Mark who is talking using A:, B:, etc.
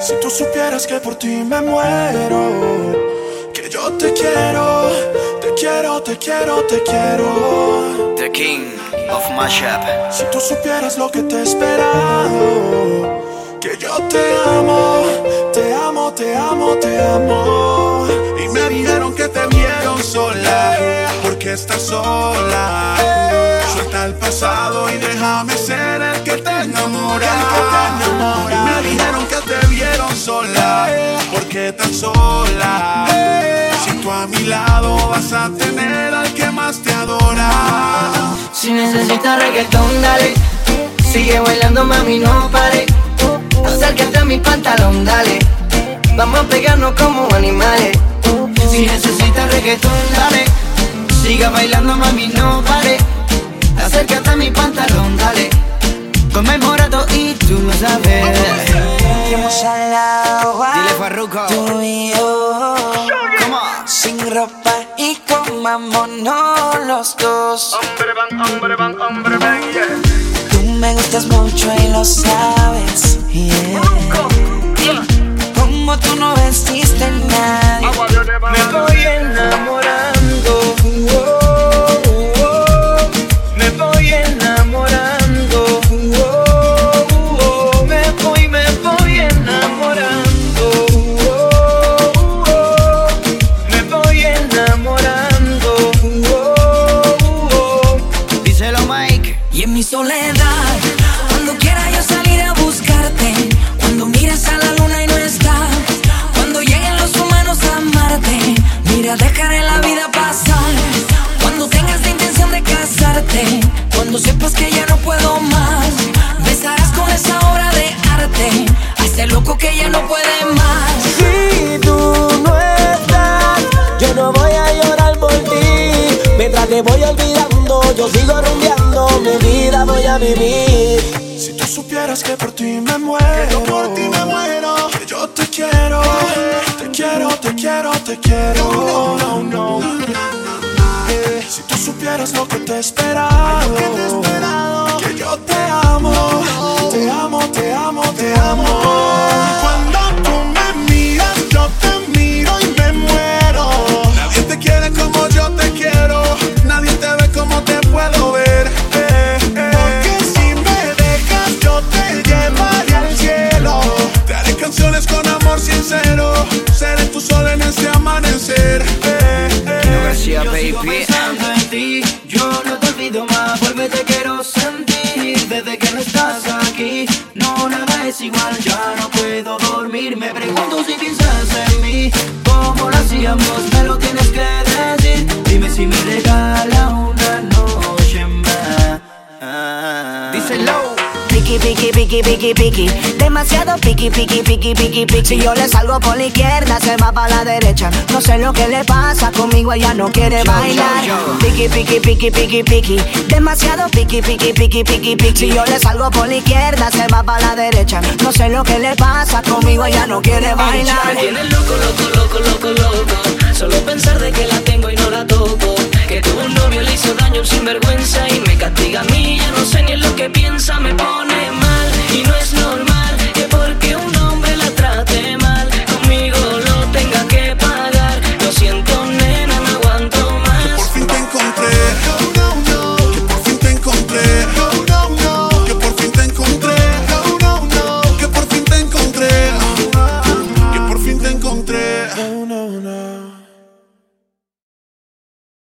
A: Si tú supieras que por ti me muero, que yo te quiero, te quiero, te quiero, te quiero.
B: The King of Mashup.
A: Si tú supieras lo que te he esperado, que yo te amo, te amo, te amo, te amo. Y me dijeron que te vieron sola, porque estás sola. Suelta el pasado y déjame ser el que te enamora. Y me dijeron que te vieron sola, porque estás sola. Si tú a mi lado vas a tener al que más te adora.
C: Si necesitas reggaetón, dale. Sigue bailando, mami, no pare. Acércate a mi pantalón, dale. Vamos a pegarnos como animales. Si necesitas reggaetón, dale. Sigue bailando, mami, no pare. Conmemorado y tú lo sabes.
D: Vamos al agua,
B: Dile Farruko.
D: tú y yo.
B: Come on.
D: Sin ropa y comámonos los dos.
E: Hombre van, hombre van, hombre ven, yeah.
D: Tú me gustas mucho y lo sabes. yeah. Como tú no vestiste Y en mi soledad, cuando quiera yo salir a buscarte, cuando mires a la luna y no está, cuando lleguen los humanos a amarte, mira, dejaré la vida pasar. Cuando tengas la intención de casarte, cuando sepas que ya no puedo más, besarás con esa obra de arte a ese loco que ya no puede más.
F: Si tú no estás, yo no voy a llorar por ti. Mientras te voy olvidando, yo sigo rumbeando, mi vida voy a vivir.
A: Si tú supieras que por ti me muero, yo por ti me muero, que yo te quiero, te quiero, te quiero, te quiero. No, no, no. Si tú supieras lo que te he esperado,
C: igual, ya no puedo
G: Piqui, piqui, piqui, Demasiado piqui, piqui, piqui, piqui, piqui Si yo le salgo por la izquierda, se va para la derecha. No sé lo que le pasa, conmigo ella no quiere bailar.
B: yo.
G: Piqui, piqui, piqui, piqui, piqui Demasiado piqui, piqui, piqui, piqui, piqui Si yo le salgo por la izquierda, se va para la derecha. No sé lo que le pasa, conmigo ella no quiere bailar.
C: Me tiene loco, loco, loco, loco, loco. Solo pensar de que la tengo